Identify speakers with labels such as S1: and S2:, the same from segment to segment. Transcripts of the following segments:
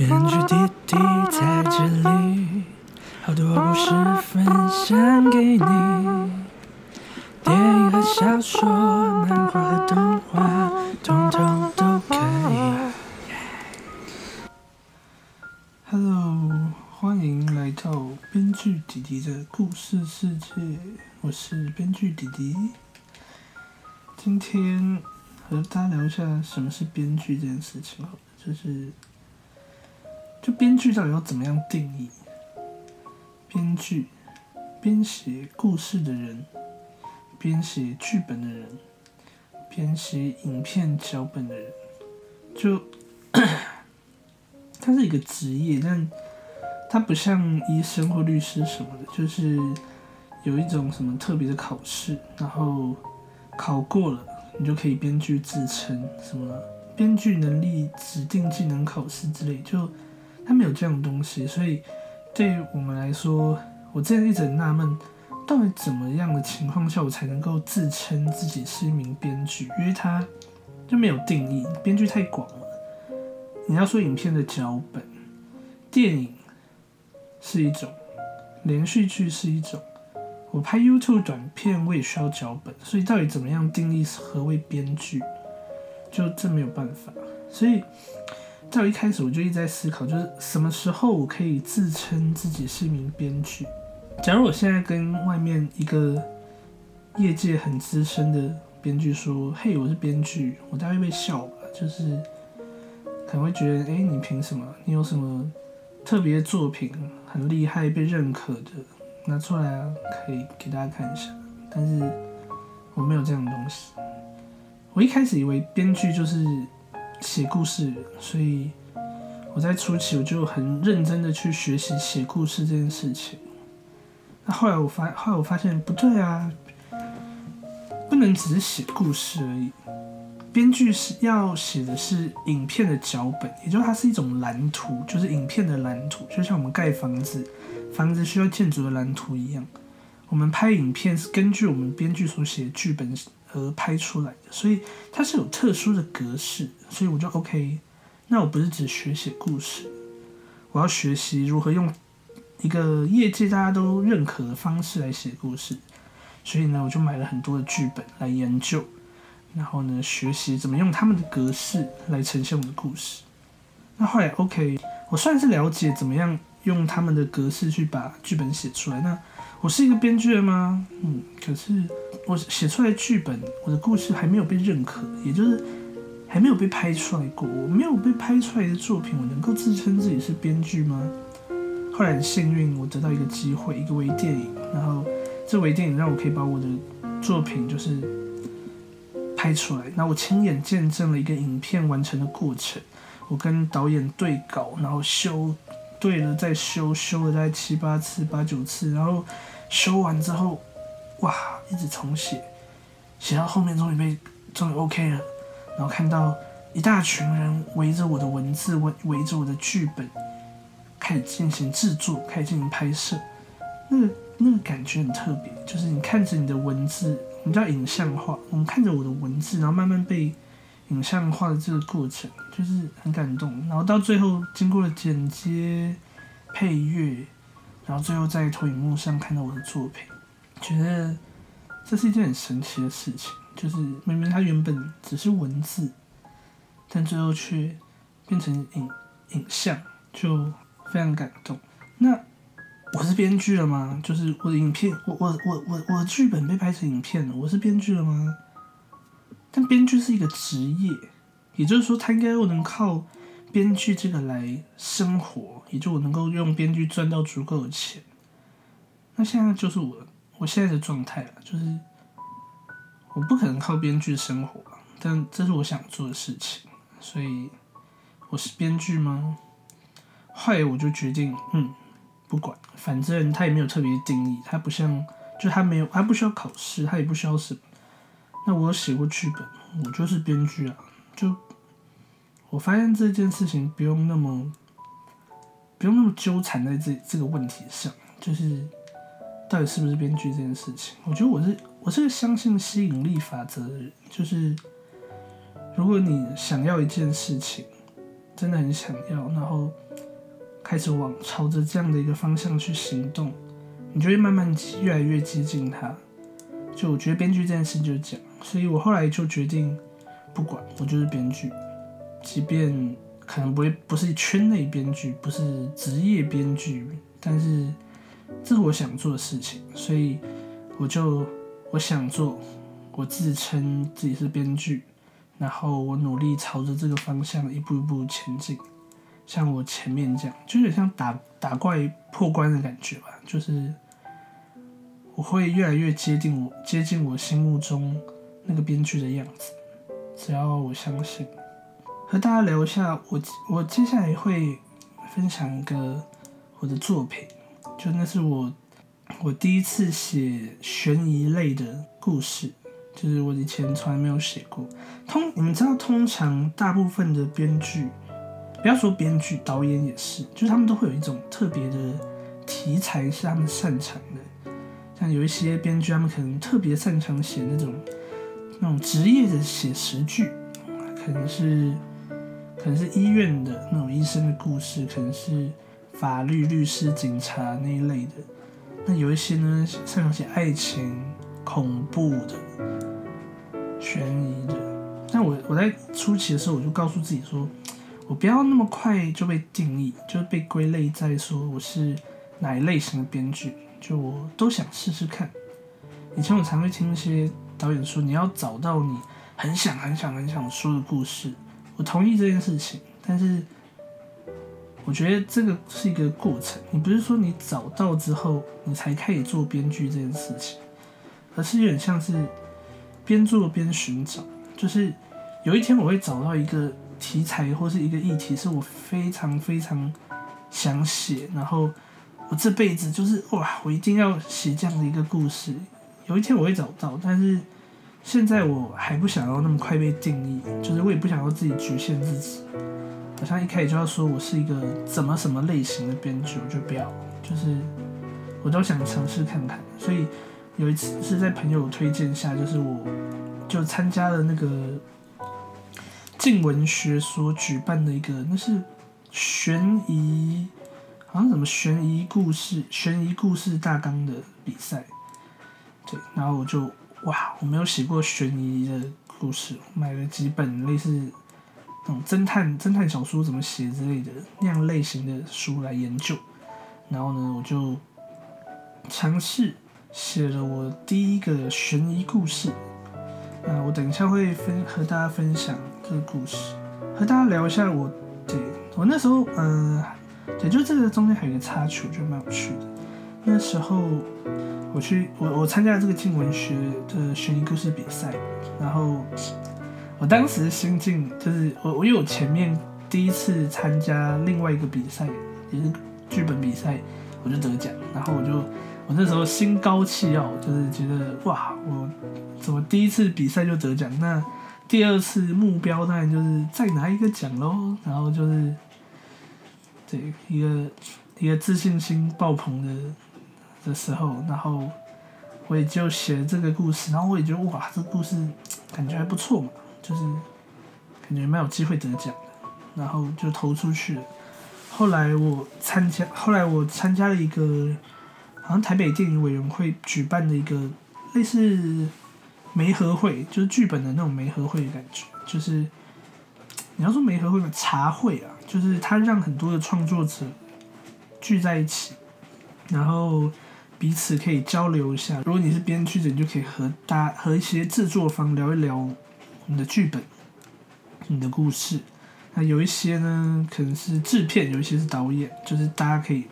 S1: 编剧弟弟在这里，好多故事分享给你。电影和小说，漫画和动画，通通都可以。Hello，欢迎来到编剧弟弟的故事世界，我是编剧弟弟。今天和大家聊一下什么是编剧这件事情，就是。就编剧到底要怎么样定义？编剧，编写故事的人，编写剧本的人，编写影片脚本的人，就，他是一个职业，但他不像医生或律师什么的，就是有一种什么特别的考试，然后考过了，你就可以编剧自称，什么编剧能力指定技能考试之类，就。他没有这样的东西，所以对于我们来说，我之前一直纳闷，到底怎么样的情况下我才能够自称自己是一名编剧？因为他就没有定义，编剧太广了。你要说影片的脚本、电影是一种，连续剧是一种，我拍 YouTube 短片我也需要脚本，所以到底怎么样定义何为编剧？就这没有办法，所以。在我一开始我就一直在思考，就是什么时候我可以自称自己是一名编剧？假如我现在跟外面一个业界很资深的编剧说：“嘿，我是编剧”，我大概会被笑吧，就是可能会觉得：“哎，你凭什么？你有什么特别作品很厉害被认可的拿出来啊，可以给大家看一下。”但是我没有这样的东西。我一开始以为编剧就是。写故事，所以我在初期我就很认真的去学习写故事这件事情。那后来我发，后来我发现不对啊，不能只是写故事而已。编剧是要写的是影片的脚本，也就是它是一种蓝图，就是影片的蓝图，就像我们盖房子，房子需要建筑的蓝图一样。我们拍影片是根据我们编剧所写剧本。而拍出来的，所以它是有特殊的格式，所以我就 OK。那我不是只学写故事，我要学习如何用一个业界大家都认可的方式来写故事。所以呢，我就买了很多的剧本来研究，然后呢，学习怎么用他们的格式来呈现我的故事。那后来 OK，我算是了解怎么样用他们的格式去把剧本写出来。那我是一个编剧吗？嗯，可是。我写出来剧本，我的故事还没有被认可，也就是还没有被拍出来过。我没有被拍出来的作品，我能够自称自己是编剧吗？后来很幸运，我得到一个机会，一个微电影，然后这微电影让我可以把我的作品就是拍出来。那我亲眼见证了一个影片完成的过程，我跟导演对稿，然后修对了再修，修了大概七八次、八九次，然后修完之后。哇！一直重写，写到后面终于被终于 OK 了，然后看到一大群人围着我的文字，围围着我的剧本，开始进行制作，开始进行拍摄，那个那个感觉很特别，就是你看着你的文字，我们叫影像化，我们看着我的文字，然后慢慢被影像化的这个过程，就是很感动。然后到最后经过了剪接、配乐，然后最后在投影幕上看到我的作品。觉得这是一件很神奇的事情，就是明明它原本只是文字，但最后却变成影影像，就非常感动。那我是编剧了吗？就是我的影片，我我我我我的剧本被拍成影片了，我是编剧了吗？但编剧是一个职业，也就是说，他应该又能靠编剧这个来生活，也就我能够用编剧赚到足够的钱。那现在就是我。我现在的状态了，就是我不可能靠编剧生活，但这是我想做的事情，所以我是编剧吗？后来我就决定，嗯，不管，反正他也没有特别定义，他不像，就他没有，他不需要考试，他也不需要什么。那我写过剧本，我就是编剧啊。就我发现这件事情不用那么，不用那么纠缠在这这个问题上，就是。到底是不是编剧这件事情？我觉得我是我是个相信吸引力法则的人，就是如果你想要一件事情，真的很想要，然后开始往朝着这样的一个方向去行动，你就会慢慢越来越接近它。就我觉得编剧这件事就是这样，所以我后来就决定不管，我就是编剧，即便可能不会不是圈内编剧，不是职业编剧，但是这是我想做的事情，所以我就我想做，我自称自己是编剧，然后我努力朝着这个方向一步一步前进。像我前面这样，就有点像打打怪破关的感觉吧，就是我会越来越接近我接近我心目中那个编剧的样子。只要我相信，和大家聊一下，我我接下来会分享一个我的作品，就那是我我第一次写悬疑类的故事，就是我以前从来没有写过。通你们知道，通常大部分的编剧。不要说编剧，导演也是，就是他们都会有一种特别的题材是他们擅长的。像有一些编剧，他们可能特别擅长写那种那种职业的写实剧，可能是可能是医院的那种医生的故事，可能是法律律师、警察那一类的。那有一些呢，擅长写爱情、恐怖的、悬疑的。那我我在初期的时候，我就告诉自己说。我不要那么快就被定义，就被归类在说我是哪一类型的编剧，就我都想试试看。以前我常会听一些导演说，你要找到你很想、很想、很想说的故事。我同意这件事情，但是我觉得这个是一个过程。你不是说你找到之后你才开始做编剧这件事情，而是有点像是边做边寻找。就是有一天我会找到一个。题材或是一个议题是我非常非常想写，然后我这辈子就是哇，我一定要写这样的一个故事。有一天我会找到，但是现在我还不想要那么快被定义，就是我也不想要自己局限自己，好像一开始就要说我是一个怎么什么类型的编剧，我就不要，就是我都想尝试看看。所以有一次是在朋友推荐下，就是我就参加了那个。静文学所举办的一个，那是悬疑，好像什么悬疑故事、悬疑故事大纲的比赛。对，然后我就哇，我没有写过悬疑的故事，买了几本类似那种侦探、侦探小说怎么写之类的那样类型的书来研究。然后呢，我就尝试写了我第一个悬疑故事。那我等一下会分和大家分享。这个故事和大家聊一下，我对我那时候，嗯，对，就这个中间还有一个插曲，我觉得蛮有趣的。那时候我去，我我参加了这个静文学的悬疑故事比赛，然后我当时心境就是我我有前面第一次参加另外一个比赛，也是剧本比赛，我就得奖，然后我就我那时候心高气傲，就是觉得哇，我怎么第一次比赛就得奖？那第二次目标当然就是再拿一个奖喽，然后就是对一个一个自信心爆棚的的时候，然后我也就写了这个故事，然后我也觉得哇，这个故事感觉还不错嘛，就是感觉蛮有机会得奖的，然后就投出去了。后来我参加，后来我参加了一个好像台北电影委员会举办的一个类似。媒合会就是剧本的那种媒合会的感觉，就是你要说媒合会嘛，茶会啊，就是他让很多的创作者聚在一起，然后彼此可以交流一下。如果你是编剧者，你就可以和大和一些制作方聊一聊你的剧本、你的故事。那有一些呢，可能是制片，有一些是导演，就是大家可以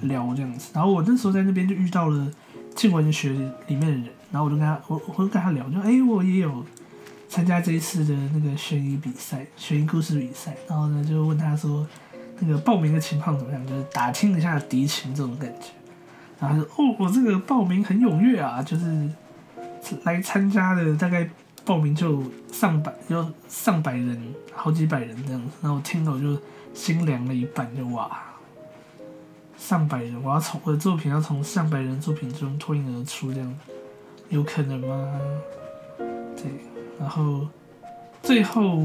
S1: 聊这样子。然后我那时候在那边就遇到了静文学里面的人。然后我就跟他，我我会跟他聊，就哎，我也有参加这一次的那个悬疑比赛，悬疑故事比赛。然后呢，就问他说，那个报名的情况怎么样？就是打听一下敌情这种感觉。然后他说，哦，我这个报名很踊跃啊，就是来参加的大概报名就上百，就上百人，好几百人这样。然后我听了我就心凉了一半，就哇，上百人，我要从我的作品要从上百人作品中脱颖而出这样。有可能吗？对，然后最后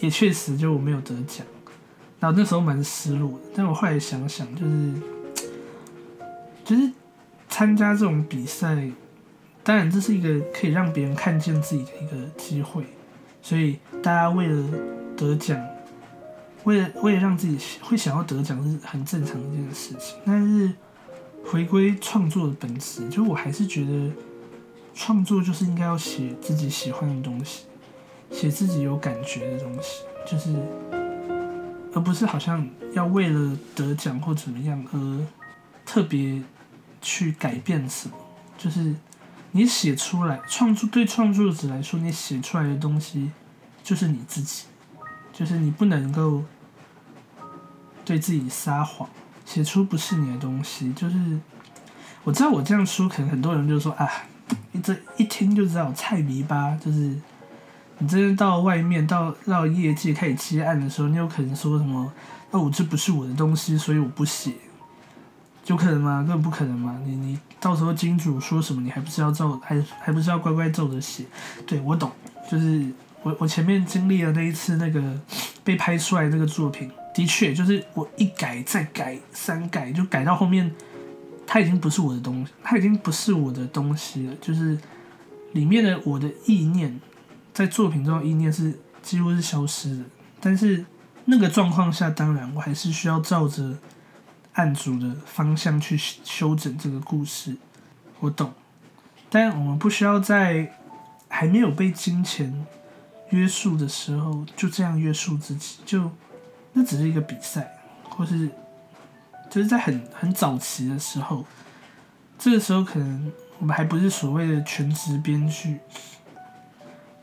S1: 也确实就我没有得奖，然后那时候蛮失落的，但我后来想想，就是就是参加这种比赛，当然这是一个可以让别人看见自己的一个机会，所以大家为了得奖，为了为了让自己会想要得奖是很正常的一件事情。但是回归创作的本质，就我还是觉得创作就是应该要写自己喜欢的东西，写自己有感觉的东西，就是而不是好像要为了得奖或怎么样而特别去改变什么，就是你写出来创作对创作者来说，你写出来的东西就是你自己，就是你不能够对自己撒谎，写出不是你的东西。就是我知道我这样说，可能很多人就说啊，你这一听就知道菜迷吧，就是你真的到外面到到业界开始接案的时候，你有可能说什么哦，这不是我的东西，所以我不写。有可能吗？根本不可能嘛！你你到时候金主说什么，你还不是要照，还还不是要乖乖照着写？对我懂，就是我我前面经历了那一次那个被拍出来那个作品，的确就是我一改再改三改，就改到后面，它已经不是我的东西，它已经不是我的东西了。就是里面的我的意念，在作品中的意念是几乎是消失的。但是那个状况下，当然我还是需要照着。案主的方向去修整这个故事，我懂，但我们不需要在还没有被金钱约束的时候就这样约束自己，就那只是一个比赛，或是就是在很很早期的时候，这个时候可能我们还不是所谓的全职编剧，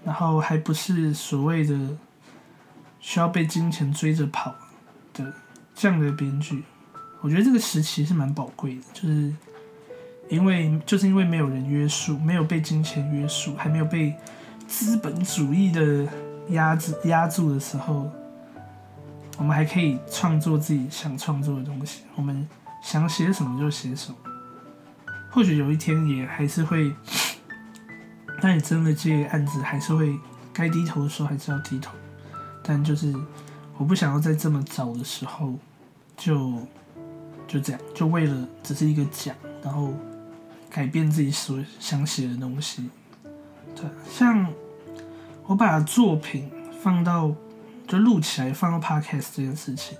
S1: 然后还不是所谓的需要被金钱追着跑的这样的编剧。我觉得这个时期是蛮宝贵的，就是因为就是因为没有人约束，没有被金钱约束，还没有被资本主义的压制压住的时候，我们还可以创作自己想创作的东西。我们想写什么就写什么，或许有一天也还是会，当你真的接案子，还是会该低头的时候还是要低头。但就是我不想要在这么早的时候就。就这样，就为了只是一个奖，然后改变自己所想写的东西。对，像我把作品放到就录起来放到 podcast 这件事情，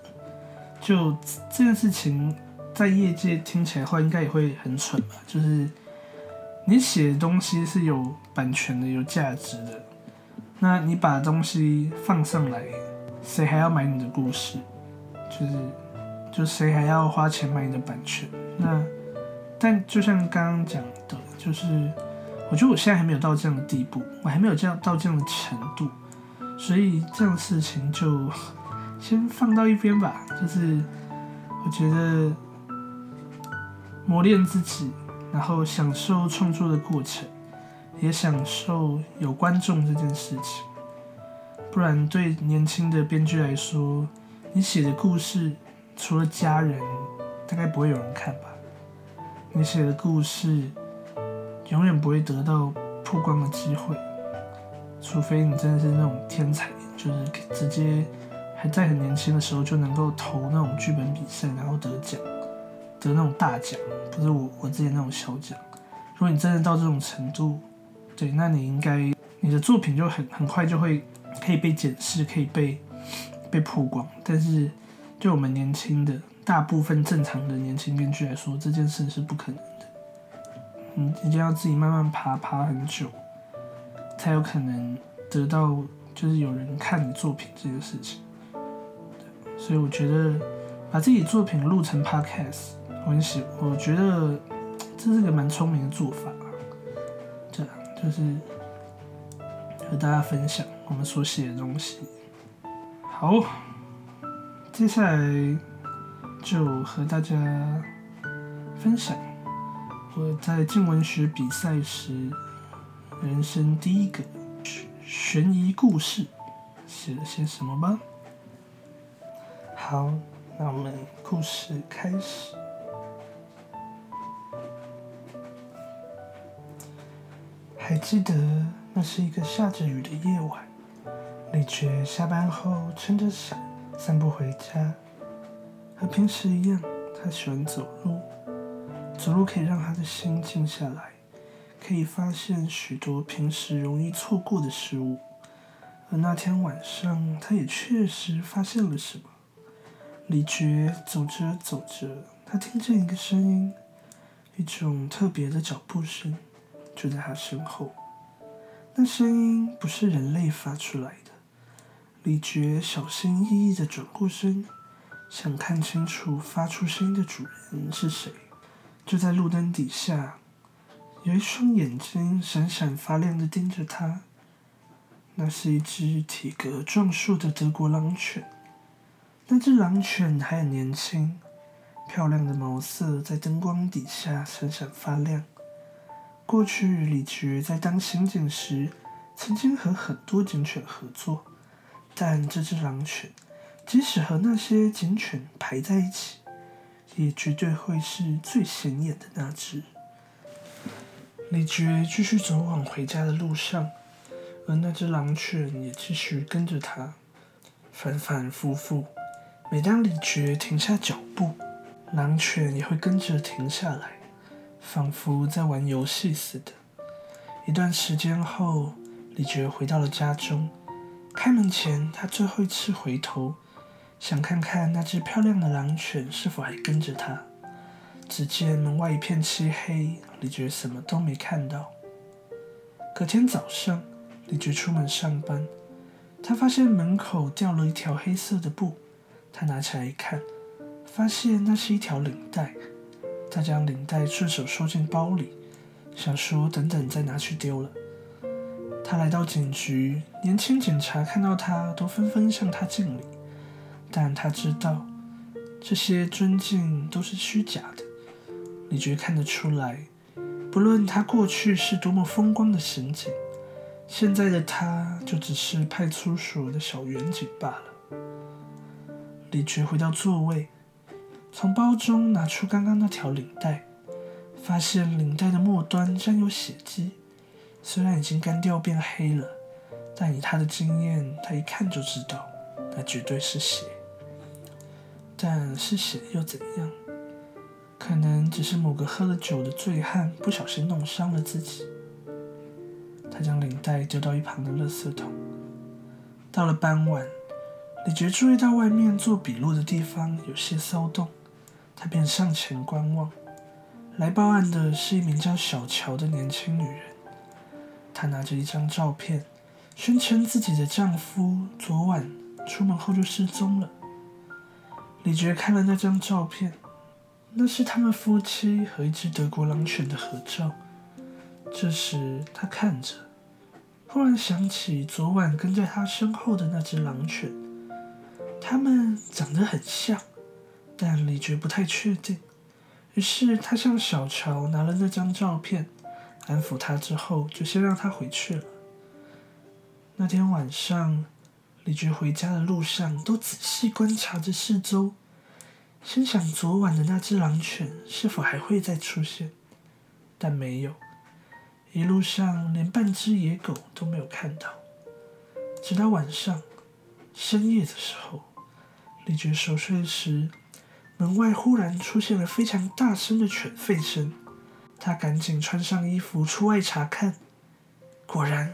S1: 就这件事情在业界听起来话，应该也会很蠢吧？就是你写的东西是有版权的、有价值的，那你把东西放上来，谁还要买你的故事？就是。就谁还要花钱买你的版权？那，但就像刚刚讲的，就是我觉得我现在还没有到这样的地步，我还没有这样到这样的程度，所以这样的事情就先放到一边吧。就是我觉得磨练自己，然后享受创作的过程，也享受有观众这件事情。不然对年轻的编剧来说，你写的故事。除了家人，大概不会有人看吧。你写的故事永远不会得到曝光的机会，除非你真的是那种天才，就是直接还在很年轻的时候就能够投那种剧本比赛，然后得奖，得那种大奖，不是我我之前那种小奖。如果你真的到这种程度，对，那你应该你的作品就很很快就会可以被检视，可以被被曝光，但是。对我们年轻的大部分正常的年轻编剧来说，这件事是不可能的。嗯，一定要自己慢慢爬，爬很久，才有可能得到就是有人看你作品这件事情。所以我觉得把自己作品录成 podcast，我很喜，我觉得这是个蛮聪明的做法。这样就是和大家分享我们所写的东西。好。接下来就和大家分享我在静文学比赛时人生第一个悬疑故事写了些什么吧。好，那我们故事开始。还记得那是一个下着雨的夜晚，李觉下班后撑着伞。散步回家。和平时一样，他喜欢走路。走路可以让他的心静下来，可以发现许多平时容易错过的事物。而那天晚上，他也确实发现了什么。李觉走着走着，他听见一个声音，一种特别的脚步声，就在他身后。那声音不是人类发出来的。李觉小心翼翼地转过身，想看清楚发出声音的主人是谁。就在路灯底下，有一双眼睛闪闪发亮地盯着他。那是一只体格壮硕的德国狼犬。那只狼犬还很年轻，漂亮的毛色在灯光底下闪闪发亮。过去李觉在当刑警时，曾经和很多警犬合作，但这只狼犬，即使和那些警犬排在一起，也绝对会是最显眼的那只。李觉继续走往回家的路上。而那只狼犬也继续跟着他，反反复复。每当李觉停下脚步，狼犬也会跟着停下来，仿佛在玩游戏似的。一段时间后，李觉回到了家中。开门前，他最后一次回头，想看看那只漂亮的狼犬是否还跟着他。只见门外一片漆黑，李觉什么都没看到。隔天早上。李觉出门上班，他发现门口掉了一条黑色的布，他拿起来一看，发现那是一条领带。他将领带顺手收进包里，想说等等再拿去丢了。他来到警局，年轻警察看到他都纷纷向他敬礼，但他知道这些尊敬都是虚假的。李觉看得出来，不论他过去是多么风光的刑警。现在的他就只是派出所的小员警罢了。李觉回到座位，从包中拿出刚刚那条领带，发现领带的末端沾有血迹，虽然已经干掉变黑了，但以他的经验，他一看就知道那绝对是血。但是血又怎样？可能只是某个喝了酒的醉汉不小心弄伤了自己。他将领带丢到一旁的垃圾桶。到了傍晚，李觉注意到外面做笔录的地方有些骚动，他便上前观望。来报案的是一名叫小乔的年轻女人，她拿着一张照片，宣称自己的丈夫昨晚出门后就失踪了。李觉看了那张照片，那是他们夫妻和一只德国狼犬的合照。这时，他看着，忽然想起昨晚跟在他身后的那只狼犬，它们长得很像，但李觉不太确定。于是，他向小乔拿了那张照片，安抚他之后，就先让他回去了。那天晚上，李觉回家的路上都仔细观察着四周，心想昨晚的那只狼犬是否还会再出现，但没有。一路上连半只野狗都没有看到，直到晚上深夜的时候，李觉熟睡时，门外忽然出现了非常大声的犬吠声。他赶紧穿上衣服出外查看，果然，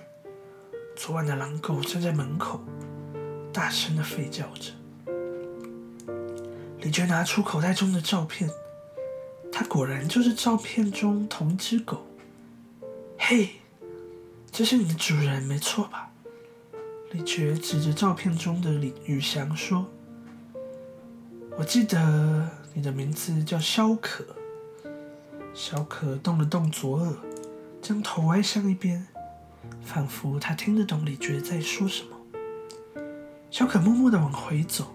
S1: 昨晚的狼狗站在门口，大声的吠叫着。李觉拿出口袋中的照片，它果然就是照片中同一只狗。嘿，这是你的主人没错吧？李觉指着照片中的李宇翔说：“我记得你的名字叫肖可。”小可动了动左耳，将头歪向一边，仿佛他听得懂李觉在说什么。小可默默地往回走，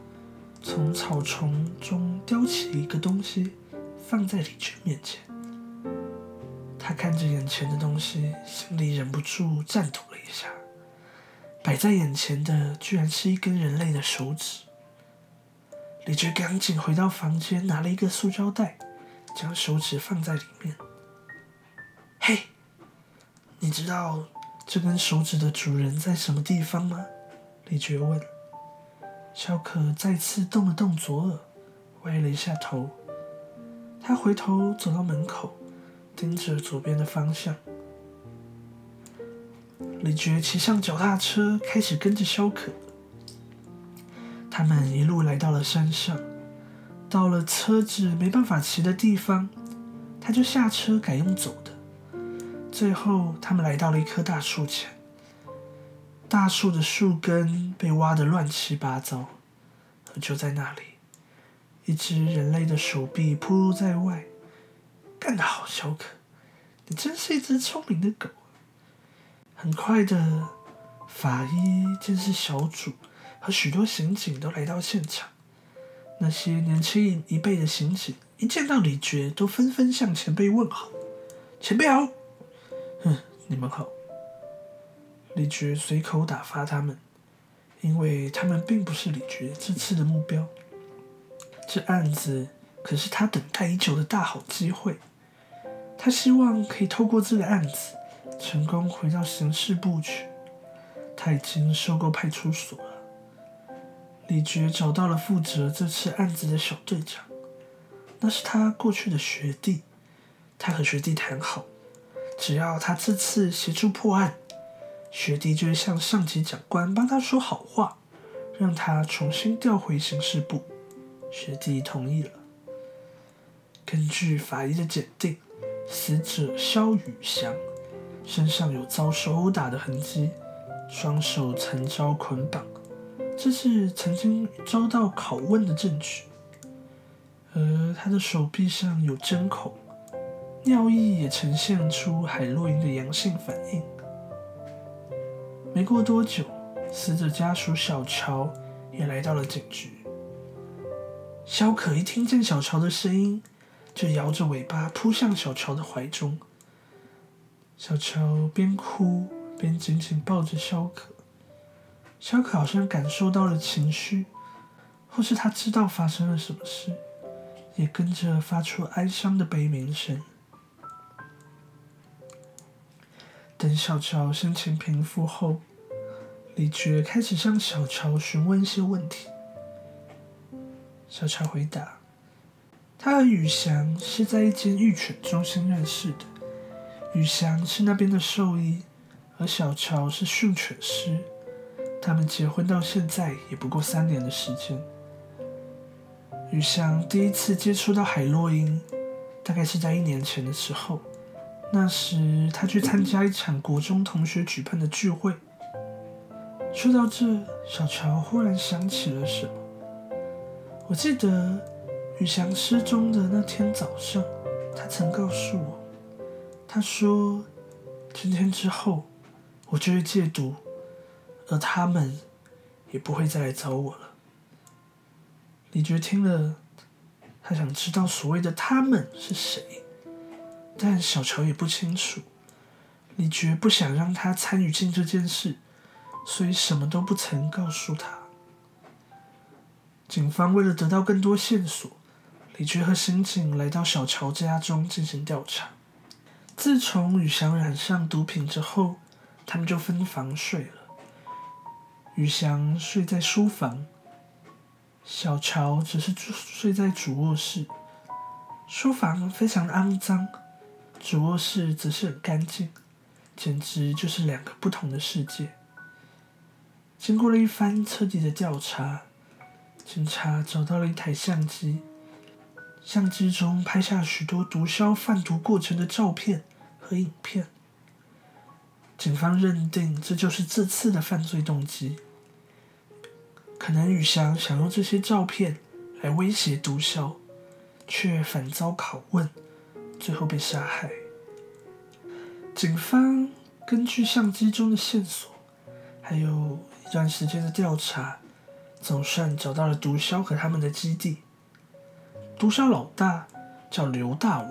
S1: 从草丛中叼起一个东西，放在李觉面前。他看着眼前的东西，心里忍不住颤抖了一下。摆在眼前的居然是一根人类的手指。李觉赶紧回到房间，拿了一个塑胶袋，将手指放在里面。嘿，你知道这根手指的主人在什么地方吗？李觉问。小可再次动了动左耳，歪了一下头。他回头走到门口，盯着左边的方向。李觉骑上脚踏车，开始跟着肖可。他们一路来到了山上，到了车子没办法骑的地方，他就下车改用走的。最后，他们来到了一棵大树前。大树的树根被挖得乱七八糟，而就在那里，一只人类的手臂铺露在外。干得好，小可！你真是一只聪明的狗。很快的，法医、监视小组和许多刑警都来到现场。那些年轻一辈的刑警一见到李觉，都纷纷向前辈问好：“前辈好。”“哼，你们好。”李觉随口打发他们，因为他们并不是李觉这次的目标。这案子可是他等待已久的大好机会，他希望可以透过这个案子成功回到刑事部去。他已经收购派出所了。李觉找到了负责这次案子的小队长，那是他过去的学弟。他和学弟谈好，只要他这次协助破案。学弟就会向上级长官帮他说好话，让他重新调回刑事部。学弟同意了。根据法医的鉴定，死者肖宇翔身上有遭受殴打的痕迹，双手曾遭捆绑，这是曾经遭到拷问的证据。而他的手臂上有针孔，尿液也呈现出海洛因的阳性反应。没过多久，死者家属小乔也来到了警局。小可一听见小乔的声音，就摇着尾巴扑向小乔的怀中。小乔边哭边紧紧抱着小可。小可好像感受到了情绪，或是他知道发生了什么事，也跟着发出哀伤的悲鸣声。等小乔心情平复后，李觉开始向小乔询问一些问题。小乔回答：“他和宇翔是在一间育犬中心认识的，宇翔是那边的兽医，而小乔是训犬师。他们结婚到现在也不过三年的时间。宇翔第一次接触到海洛因，大概是在一年前的时候。”那时，他去参加一场国中同学举办的聚会。说到这，小乔忽然想起了什么。我记得宇翔失踪的那天早上，他曾告诉我，他说：“今天之后，我就会戒毒，而他们也不会再来找我了。”李觉听了，他想知道所谓的“他们”是谁。但小乔也不清楚，李觉不想让他参与进这件事，所以什么都不曾告诉他。警方为了得到更多线索，李觉和刑警来到小乔家中进行调查。自从宇翔染上毒品之后，他们就分房睡了。宇翔睡在书房，小乔只是睡在主卧室。书房非常肮脏。主卧室则是很干净，简直就是两个不同的世界。经过了一番彻底的调查，警察找到了一台相机，相机中拍下许多毒枭贩毒过程的照片和影片。警方认定这就是这次的犯罪动机。可能宇翔想用这些照片来威胁毒枭，却反遭拷问。最后被杀害。警方根据相机中的线索，还有一段时间的调查，总算找到了毒枭和他们的基地。毒枭老大叫刘大伟，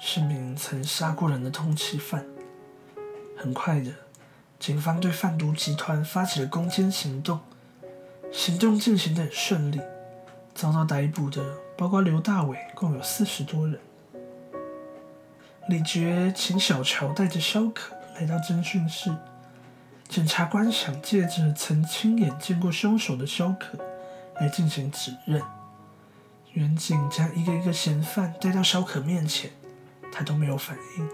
S1: 是名曾杀过人的通缉犯。很快的，警方对贩毒集团发起了攻坚行动，行动进行的很顺利，遭到逮捕的包括刘大伟，共有四十多人。李觉请小乔带着肖可来到侦讯室，检察官想借着曾亲眼见过凶手的肖可，来进行指认。远警将一个一个嫌犯带到肖可面前，他都没有反应，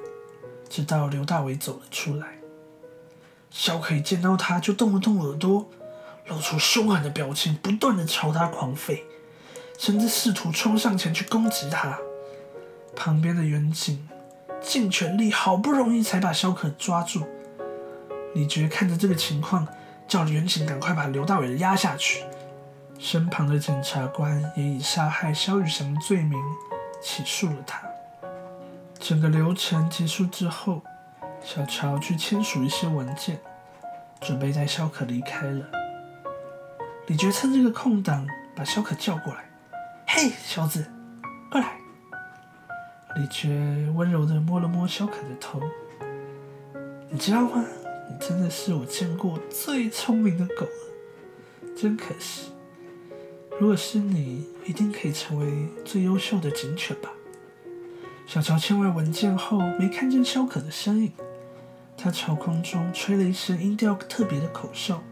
S1: 直到刘大伟走了出来。肖可一见到他就动了动耳朵，露出凶狠的表情，不断的朝他狂吠，甚至试图冲上前去攻击他。旁边的远景尽全力，好不容易才把萧可抓住。李觉看着这个情况，叫远景赶快把刘大伟压下去。身旁的检察官也以杀害萧雨翔的罪名起诉了他。整个流程结束之后，小乔去签署一些文件，准备带萧可离开了。李觉趁这个空档把小可叫过来：“嘿，小子，过来。”李觉温柔地摸了摸小可的头：“你知道吗？你真的是我见过最聪明的狗了。真可惜。”如果是你，一定可以成为最优秀的警犬吧？小乔签完文件后，没看见萧可的身影。他朝空中吹了一声音调特别的口哨。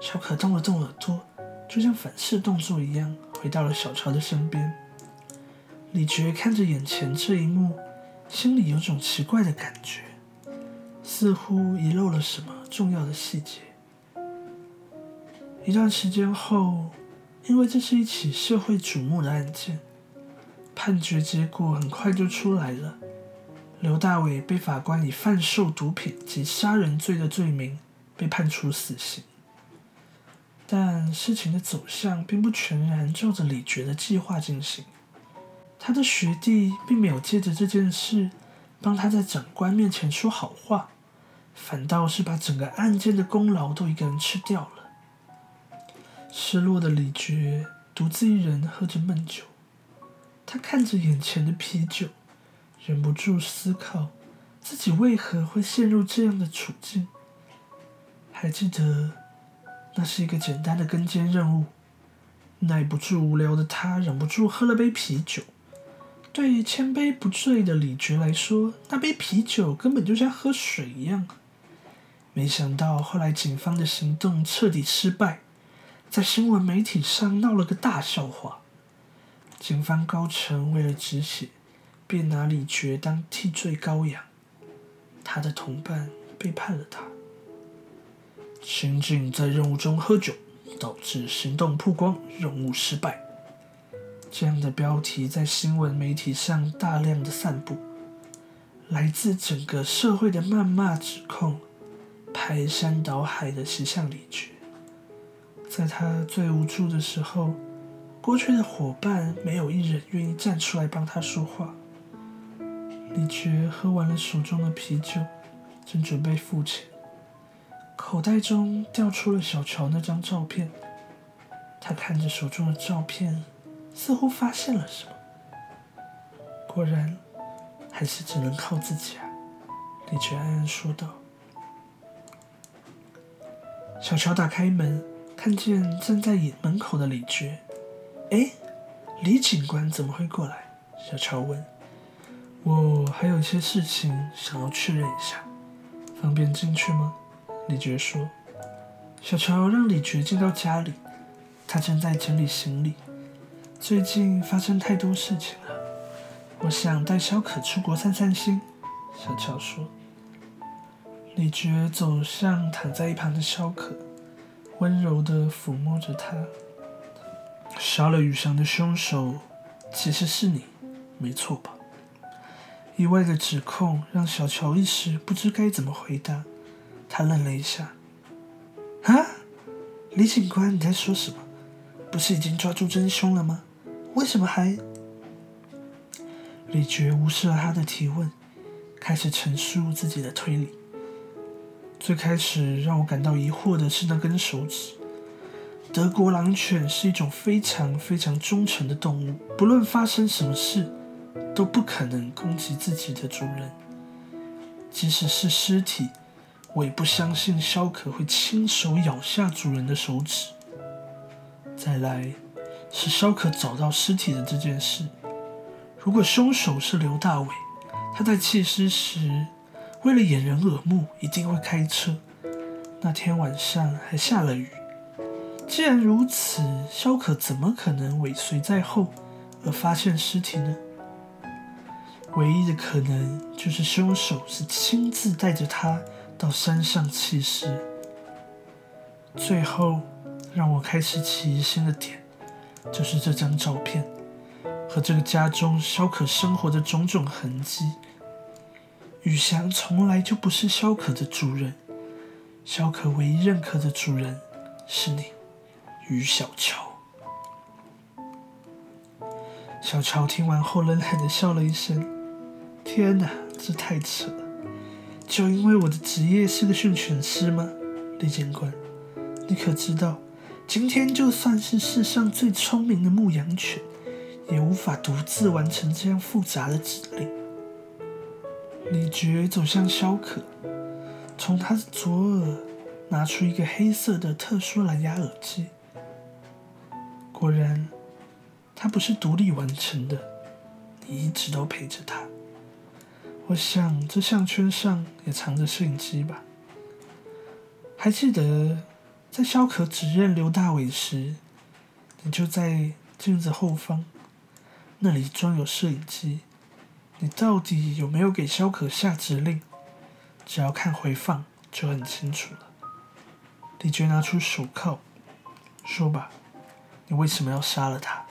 S1: 小可动了动耳朵，就像反射动作一样，回到了小乔的身边。李觉看着眼前这一幕，心里有种奇怪的感觉，似乎遗漏了什么重要的细节。一段时间后。因为这是一起社会瞩目的案件，判决结果很快就出来了。刘大伟被法官以贩售毒品及杀人罪的罪名被判处死刑。但事情的走向并不全然照着李觉的计划进行。他的学弟并没有借着这件事帮他在长官面前说好话，反倒是把整个案件的功劳都一个人吃掉了。失落的李觉独自一人喝着闷酒，他看着眼前的啤酒，忍不住思考自己为何会陷入这样的处境。还记得，那是一个简单的跟监任务，耐不住无聊的他忍不住喝了杯啤酒。对千杯不醉的李觉来说，那杯啤酒根本就像喝水一样。没想到后来警方的行动彻底失败。在新闻媒体上闹了个大笑话，警方高层为了止血，便拿李觉当替罪羔羊。他的同伴背叛了他。刑警在任务中喝酒，导致行动曝光，任务失败。这样的标题在新闻媒体上大量的散布，来自整个社会的谩骂指控，排山倒海的袭向李觉。在他最无助的时候，过去的伙伴没有一人愿意站出来帮他说话。李觉喝完了手中的啤酒，正准备付钱，口袋中掉出了小乔那张照片。他看着手中的照片，似乎发现了什么。果然，还是只能靠自己啊！李觉暗暗说道。小乔打开门。看见站在门口的李觉，哎，李警官怎么会过来？小乔问。我还有些事情想要确认一下，方便进去吗？李觉说。小乔让李觉进到家里，他正在整理行李。最近发生太多事情了，我想带小可出国散散心。小乔说。李觉走向躺在一旁的小可。温柔地抚摸着他。杀了雨翔的凶手，其实是你，没错吧？意外的指控让小乔一时不知该怎么回答。他愣了一下。啊，李警官，你在说什么？不是已经抓住真凶了吗？为什么还……李觉无视了他的提问，开始陈述自己的推理。最开始让我感到疑惑的是那根手指。德国狼犬是一种非常非常忠诚的动物，不论发生什么事，都不可能攻击自己的主人。即使是尸体，我也不相信肖可会亲手咬下主人的手指。再来是肖可找到尸体的这件事，如果凶手是刘大伟，他在弃尸时。为了掩人耳目，一定会开车。那天晚上还下了雨，既然如此，肖可怎么可能尾随在后而发现尸体呢？唯一的可能就是凶手是亲自带着他到山上弃尸。最后，让我开始起疑心的点，就是这张照片和这个家中萧可生活的种种痕迹。宇翔从来就不是萧可的主人，萧可唯一认可的主人是你，于小乔。小乔听完后冷冷的笑了一声。天哪，这太扯了！就因为我的职业是个训犬师吗？李警官，你可知道，今天就算是世上最聪明的牧羊犬，也无法独自完成这样复杂的指令。李觉走向肖可，从他的左耳拿出一个黑色的特殊蓝牙耳机。果然，他不是独立完成的，你一直都陪着他。我想，这项圈上也藏着摄影机吧？还记得在萧可指认刘大伟时，你就在镜子后方，那里装有摄影机。你到底有没有给萧可下指令？只要看回放就很清楚了。李觉拿出手铐，说吧，你为什么要杀了他？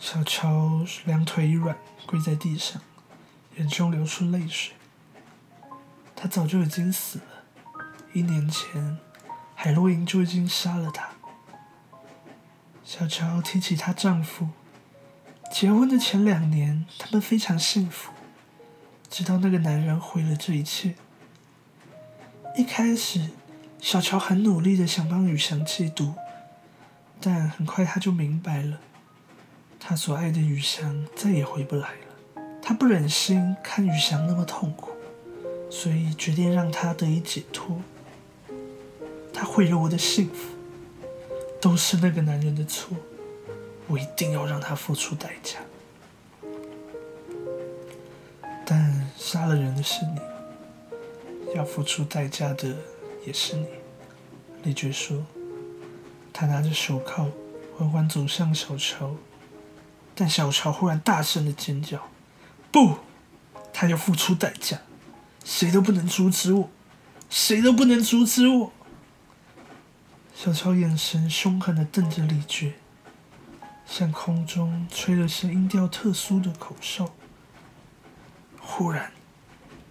S1: 小乔两腿一软。跪在地上，眼中流出泪水。他早就已经死了，一年前海洛因就已经杀了他。小乔提起她丈夫，结婚的前两年，他们非常幸福，直到那个男人毁了这一切。一开始，小乔很努力的想帮雨翔戒毒，但很快他就明白了。他所爱的雨翔再也回不来了，他不忍心看雨翔那么痛苦，所以决定让他得以解脱。他毁了我的幸福，都是那个男人的错，我一定要让他付出代价。但杀了人的是你，要付出代价的也是你。李觉说，他拿着手铐，缓缓走向小乔。但小乔忽然大声的尖叫：“不，他要付出代价，谁都不能阻止我，谁都不能阻止我！”小乔眼神凶狠的瞪着李觉，向空中吹了声音调特殊的口哨。忽然，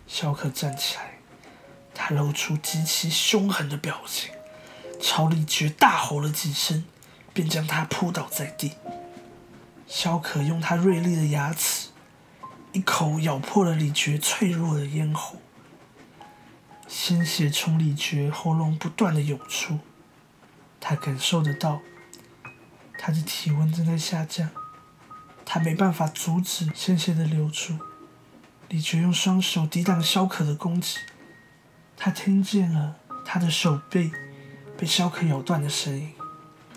S1: 小可站起来，他露出极其凶狠的表情，朝李觉大吼了几声，便将他扑倒在地。萧可用他锐利的牙齿，一口咬破了李觉脆弱的咽喉，鲜血从李觉喉咙不断的涌出。他感受得到，他的体温正在下降，他没办法阻止鲜血的流出。李觉用双手抵挡萧可的攻击，他听见了他的手背被萧可咬断的声音。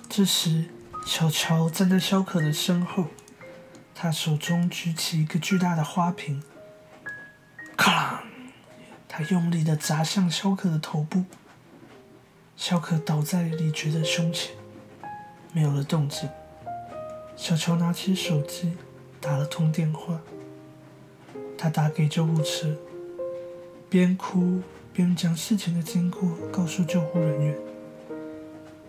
S1: 这时。小乔站在肖可的身后，他手中举起一个巨大的花瓶，咔！他用力的砸向肖可的头部。肖可倒在李觉的胸前，没有了动静。小乔拿起手机，打了通电话。他打给救护车，边哭边将事情的经过告诉救护人员。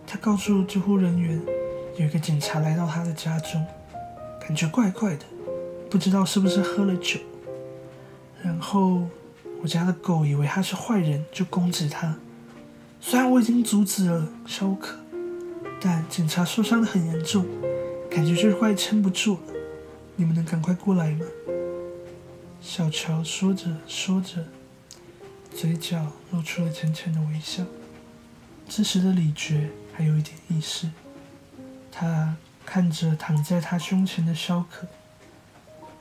S1: 他告诉救护人员。有一个警察来到他的家中，感觉怪怪的，不知道是不是喝了酒。然后我家的狗以为他是坏人，就攻击他。虽然我已经阻止了肖可，但警察受伤的很严重，感觉就是快撑不住了。你们能赶快过来吗？小乔说着说着，嘴角露出了浅浅的微笑。这时的李觉还有一点意识。他看着躺在他胸前的肖可，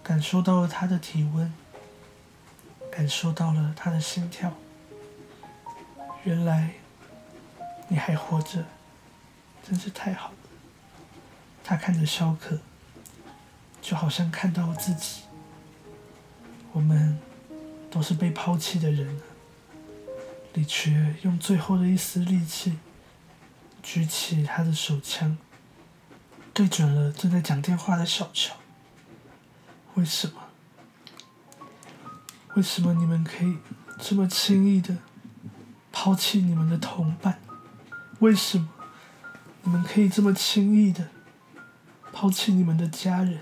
S1: 感受到了他的体温，感受到了他的心跳。原来你还活着，真是太好了。他看着肖可，就好像看到了自己。我们都是被抛弃的人李傕用最后的一丝力气，举起他的手枪，对准了正在讲电话的小乔。为什么？为什么你们可以这么轻易的抛弃你们的同伴？为什么你们可以这么轻易的抛弃你们的家人？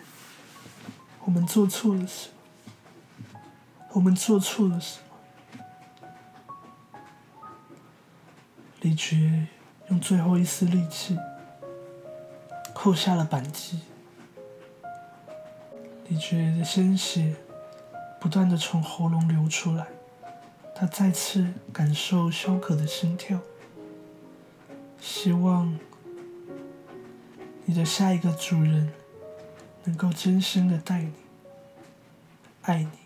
S1: 我们做错了什么？我们做错了什么？李傕用最后一丝力气扣下了扳机，李觉的鲜血不断的从喉咙流出来，他再次感受萧可的心跳，希望你的下一个主人能够真心的待你，爱你。